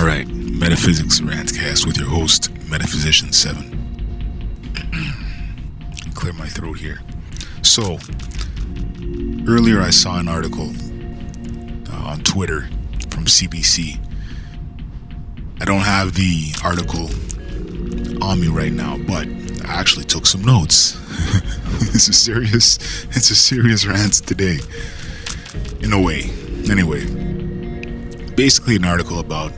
All right, Metaphysics Rantcast with your host, Metaphysician7. Clear my throat here. So, earlier I saw an article uh, on Twitter from CBC. I don't have the article on me right now, but I actually took some notes. it's a serious, it's a serious rant today. In a way. Anyway, basically an article about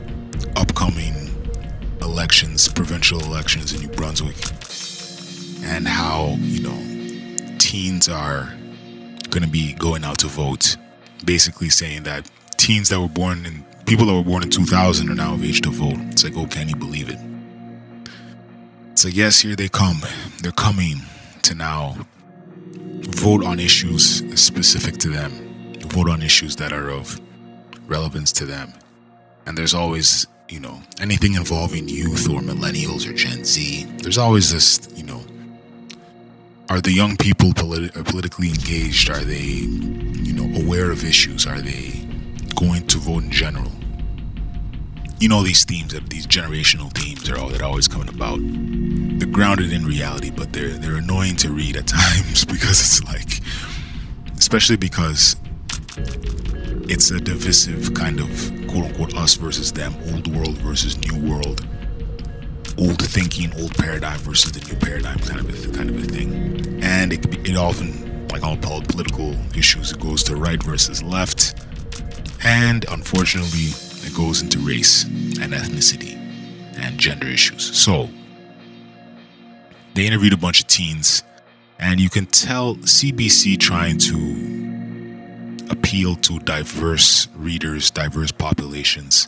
upcoming elections, provincial elections in New Brunswick, and how, you know, teens are going to be going out to vote. Basically saying that teens that were born in, people that were born in 2000 are now of age to vote. It's like, oh, can you believe it? So, yes, here they come. They're coming to now vote on issues specific to them, vote on issues that are of relevance to them. And there's always, you know, anything involving youth or millennials or Gen Z, there's always this, you know, are the young people politi- uh, politically engaged? Are they, you know, aware of issues? Are they going to vote in general? You know these themes, these generational themes, are all that are always coming about. They're grounded in reality, but they're they're annoying to read at times because it's like, especially because it's a divisive kind of quote unquote us versus them, old world versus new world, old thinking, old paradigm versus the new paradigm kind of a, kind of a thing. And it, it often, like all political issues, it goes to right versus left. And unfortunately, it goes into race and ethnicity and gender issues. So they interviewed a bunch of teens, and you can tell CBC trying to appeal to diverse readers, diverse populations,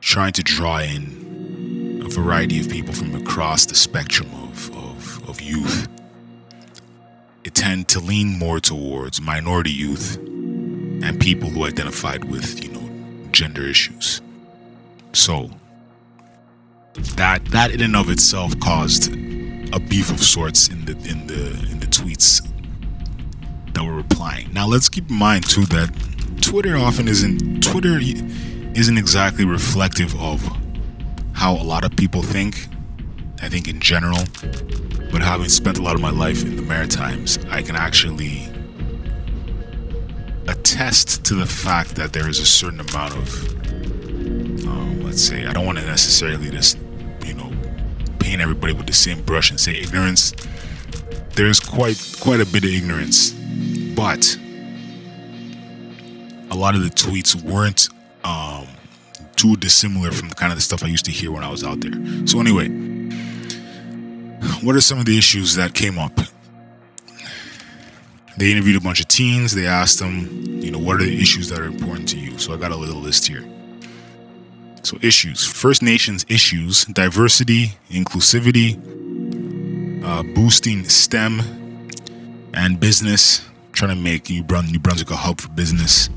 trying to draw in a variety of people from across the spectrum of, of, of youth. It tend to lean more towards minority youth and people who identified with, you know, gender issues. So that that in and of itself caused a beef of sorts in the in the in the tweets that were replying. Now let's keep in mind too that Twitter often isn't Twitter isn't exactly reflective of how a lot of people think. I think in general, but having spent a lot of my life in the Maritimes, I can actually attest to the fact that there is a certain amount of, um, let's say, I don't want to necessarily just, you know, paint everybody with the same brush and say ignorance. There's quite quite a bit of ignorance but a lot of the tweets weren't um, too dissimilar from the kind of the stuff I used to hear when I was out there. So anyway, what are some of the issues that came up? They interviewed a bunch of teens. They asked them, you know, what are the issues that are important to you? So I got a little list here. So issues: First Nations issues, diversity, inclusivity, uh, boosting STEM and business, trying to make New, Brun- New Brunswick a hub for business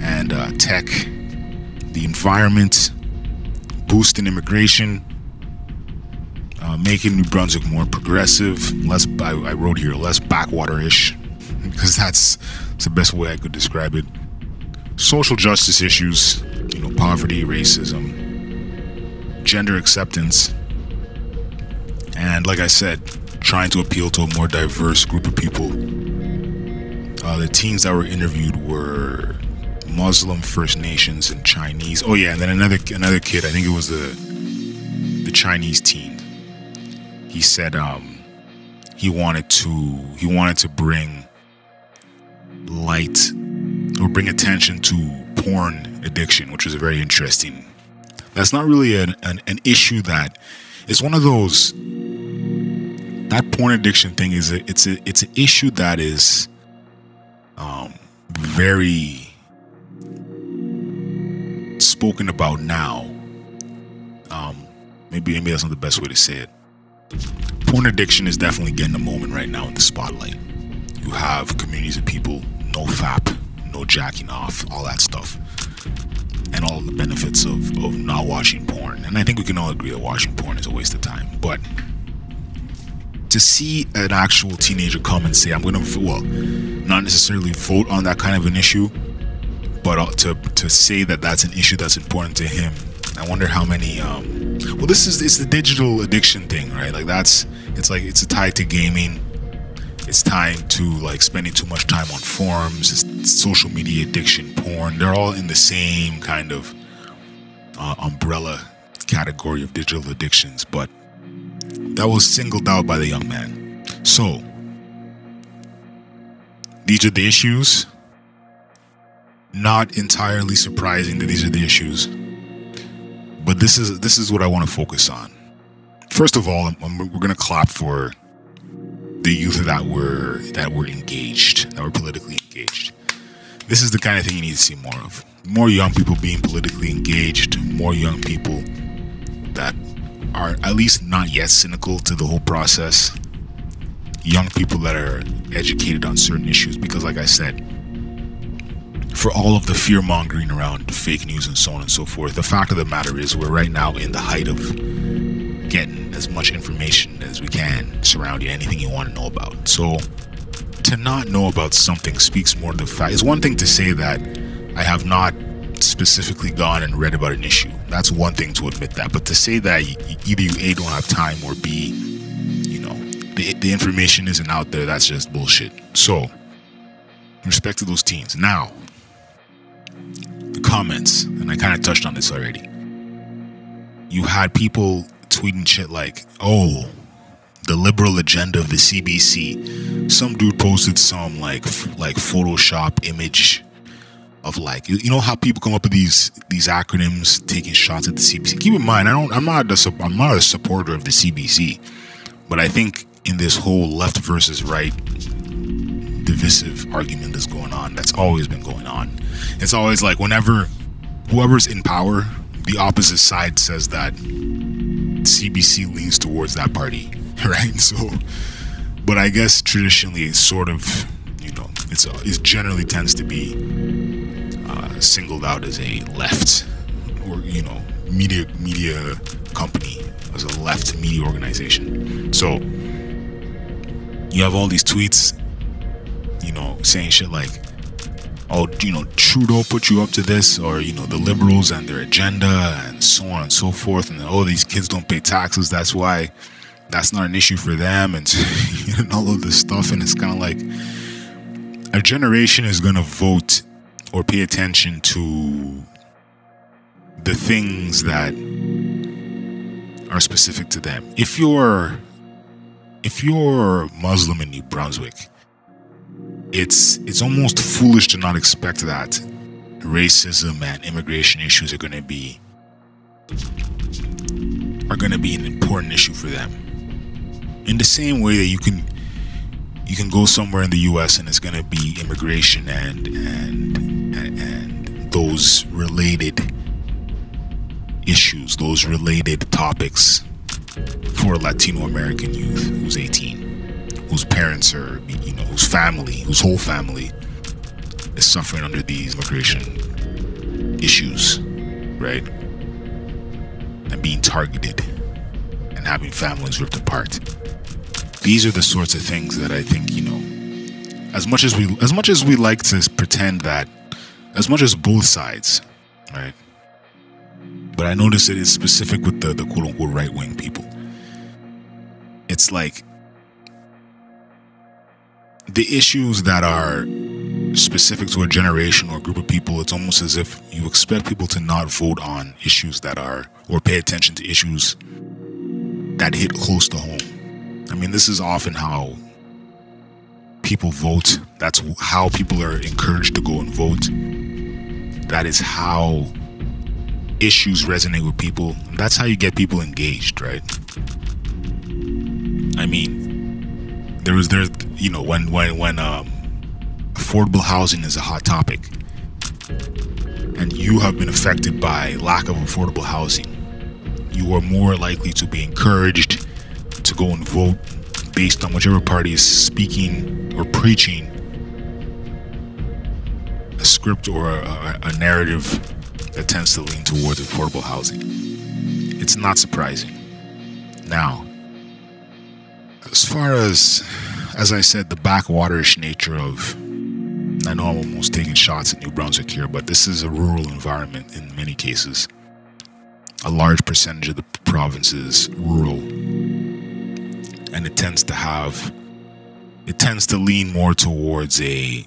and uh, tech, the environment, boosting immigration, uh, making New Brunswick more progressive, less, I, I wrote here, less backwater-ish, because that's, that's the best way I could describe it. Social justice issues, you know, poverty, racism, gender acceptance, and like I said, trying to appeal to a more diverse group of people uh, the teens that were interviewed were Muslim, First Nations, and Chinese. Oh yeah, and then another another kid. I think it was the the Chinese teen. He said um, he wanted to he wanted to bring light or bring attention to porn addiction, which was very interesting. That's not really an, an, an issue that it's one of those that porn addiction thing is a, it's a it's an issue that is um, very spoken about now. Um, maybe maybe that's not the best way to say it. Porn addiction is definitely getting a moment right now in the spotlight. You have communities of people, no FAP, no jacking off, all that stuff, and all the benefits of, of not watching porn. And I think we can all agree that watching porn is a waste of time. But to see an actual teenager come and say, I'm going to, well, not necessarily vote on that kind of an issue, but uh, to to say that that's an issue that's important to him, I wonder how many. Um, well, this is it's the digital addiction thing, right? Like that's it's like it's tied to gaming. It's tied to like spending too much time on forums, it's social media addiction, porn. They're all in the same kind of uh, umbrella category of digital addictions, but that was singled out by the young man. So, these are the issues. Not entirely surprising that these are the issues, but this is this is what I want to focus on. First of all, I'm, we're going to clap for the youth that were that were engaged, that were politically engaged. This is the kind of thing you need to see more of. More young people being politically engaged, more young people that are at least not yet cynical to the whole process. Young people that are educated on certain issues because like I said, for all of the fear mongering around fake news and so on and so forth, the fact of the matter is we're right now in the height of getting as much information as we can surrounding anything you want to know about. So to not know about something speaks more to the fact. It's one thing to say that I have not specifically gone and read about an issue. That's one thing to admit that. But to say that either you A, don't have time, or B, you know, the, the information isn't out there, that's just bullshit. So, respect to those teens. Now, the comments, and I kind of touched on this already. You had people tweeting shit like, oh, the liberal agenda of the CBC. Some dude posted some like like Photoshop image of like you know how people come up with these these acronyms taking shots at the CBC. Keep in mind, I don't I'm not a I'm not a supporter of the CBC, but I think in this whole left versus right divisive argument that's going on, that's always been going on. It's always like whenever whoever's in power, the opposite side says that CBC leans towards that party, right? So, but I guess traditionally it's sort of you know it's it generally tends to be uh, singled out as a left or you know media media company as a left media organization. So you have all these tweets, you know, saying shit like, "Oh, you know, Trudeau put you up to this," or you know, the liberals and their agenda, and so on and so forth, and oh, these kids don't pay taxes, that's why that's not an issue for them, and, and all of this stuff, and it's kind of like a generation is gonna vote or pay attention to the things that are specific to them. If you're if you're Muslim in New Brunswick, it's it's almost foolish to not expect that racism and immigration issues are going to be are going to be an important issue for them. In the same way that you can you can go somewhere in the US and it's going to be immigration and and and, those related issues, those related topics for Latino American youth who's 18, whose parents are, you know, whose family, whose whole family is suffering under these immigration issues, right? And being targeted and having families ripped apart. These are the sorts of things that I think, you know, as much as we as much as we like to pretend that as much as both sides, right? But I notice it is specific with the, the quote unquote right wing people. It's like the issues that are specific to a generation or a group of people, it's almost as if you expect people to not vote on issues that are, or pay attention to issues that hit close to home. I mean, this is often how people vote. That's how people are encouraged to go and vote that is how issues resonate with people. That's how you get people engaged, right? I mean, there was there, you know, when when when um, affordable housing is a hot topic, and you have been affected by lack of affordable housing, you are more likely to be encouraged to go and vote based on whichever party is speaking or preaching script or a, a narrative that tends to lean towards affordable housing. It's not surprising. Now, as far as, as I said, the backwaterish nature of I know I'm almost taking shots at New Brunswick here, but this is a rural environment in many cases. A large percentage of the province is rural, and it tends to have, it tends to lean more towards a,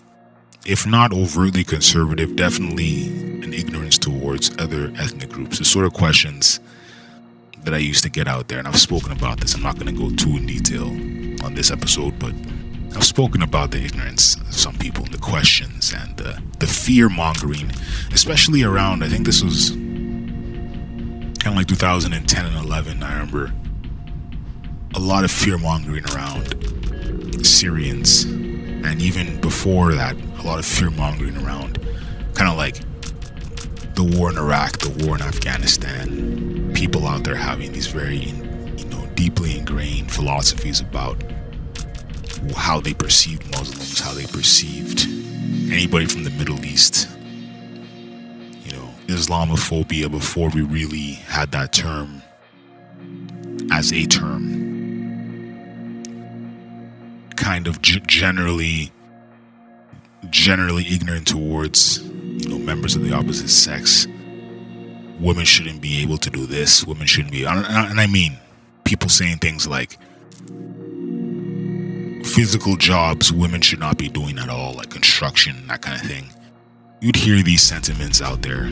if not overtly conservative, definitely an ignorance towards other ethnic groups. The sort of questions that I used to get out there, and I've spoken about this. I'm not going to go too in detail on this episode, but I've spoken about the ignorance of some people, the questions, and the, the fear mongering, especially around, I think this was kind of like 2010 and 11. I remember a lot of fear mongering around Syrians, and even before that, a lot of fear mongering around kind of like the war in Iraq, the war in Afghanistan, people out there having these very, you know, deeply ingrained philosophies about how they perceived Muslims, how they perceived anybody from the Middle East. You know, Islamophobia before we really had that term as a term. Kind of g- generally, generally ignorant towards, you know, members of the opposite sex. Women shouldn't be able to do this. Women shouldn't be, and I mean, people saying things like, physical jobs women should not be doing at all, like construction, that kind of thing. You'd hear these sentiments out there.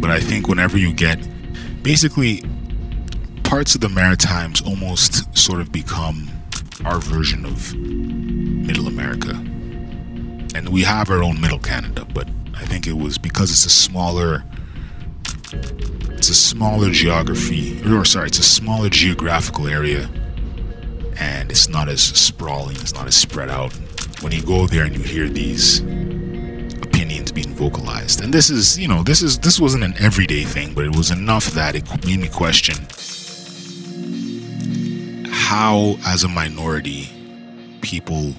But I think whenever you get basically parts of the Maritimes almost sort of become our version of middle America. And we have our own middle Canada, but I think it was because it's a smaller it's a smaller geography or sorry, it's a smaller geographical area and it's not as sprawling, it's not as spread out. When you go there and you hear these opinions being vocalized, and this is, you know, this is this wasn't an everyday thing, but it was enough that it made me question how, as a minority, people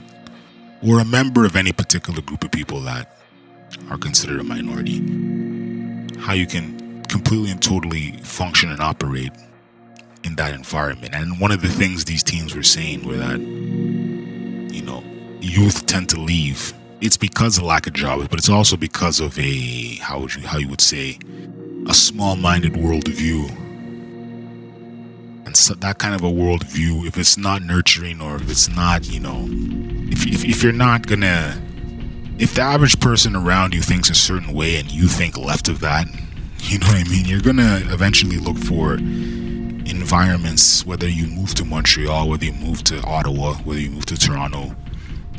or a member of any particular group of people that are considered a minority, how you can completely and totally function and operate in that environment. And one of the things these teams were saying were that, you know, youth tend to leave. It's because of lack of jobs, but it's also because of a how would you how you would say a small-minded worldview. That kind of a worldview, if it's not nurturing or if it's not, you know, if if, if you're not gonna if the average person around you thinks a certain way and you think left of that, you know what I mean? You're gonna eventually look for environments, whether you move to Montreal, whether you move to Ottawa, whether you move to Toronto,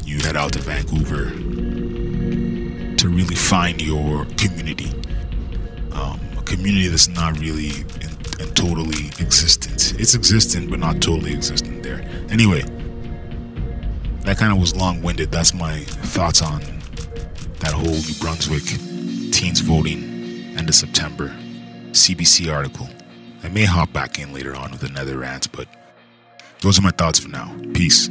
you head out to Vancouver to really find your community. Um, a community that's not really and totally existent. It's existent, but not totally existent there. Anyway, that kind of was long winded. That's my thoughts on that whole New Brunswick teens voting end of September CBC article. I may hop back in later on with another rant, but those are my thoughts for now. Peace.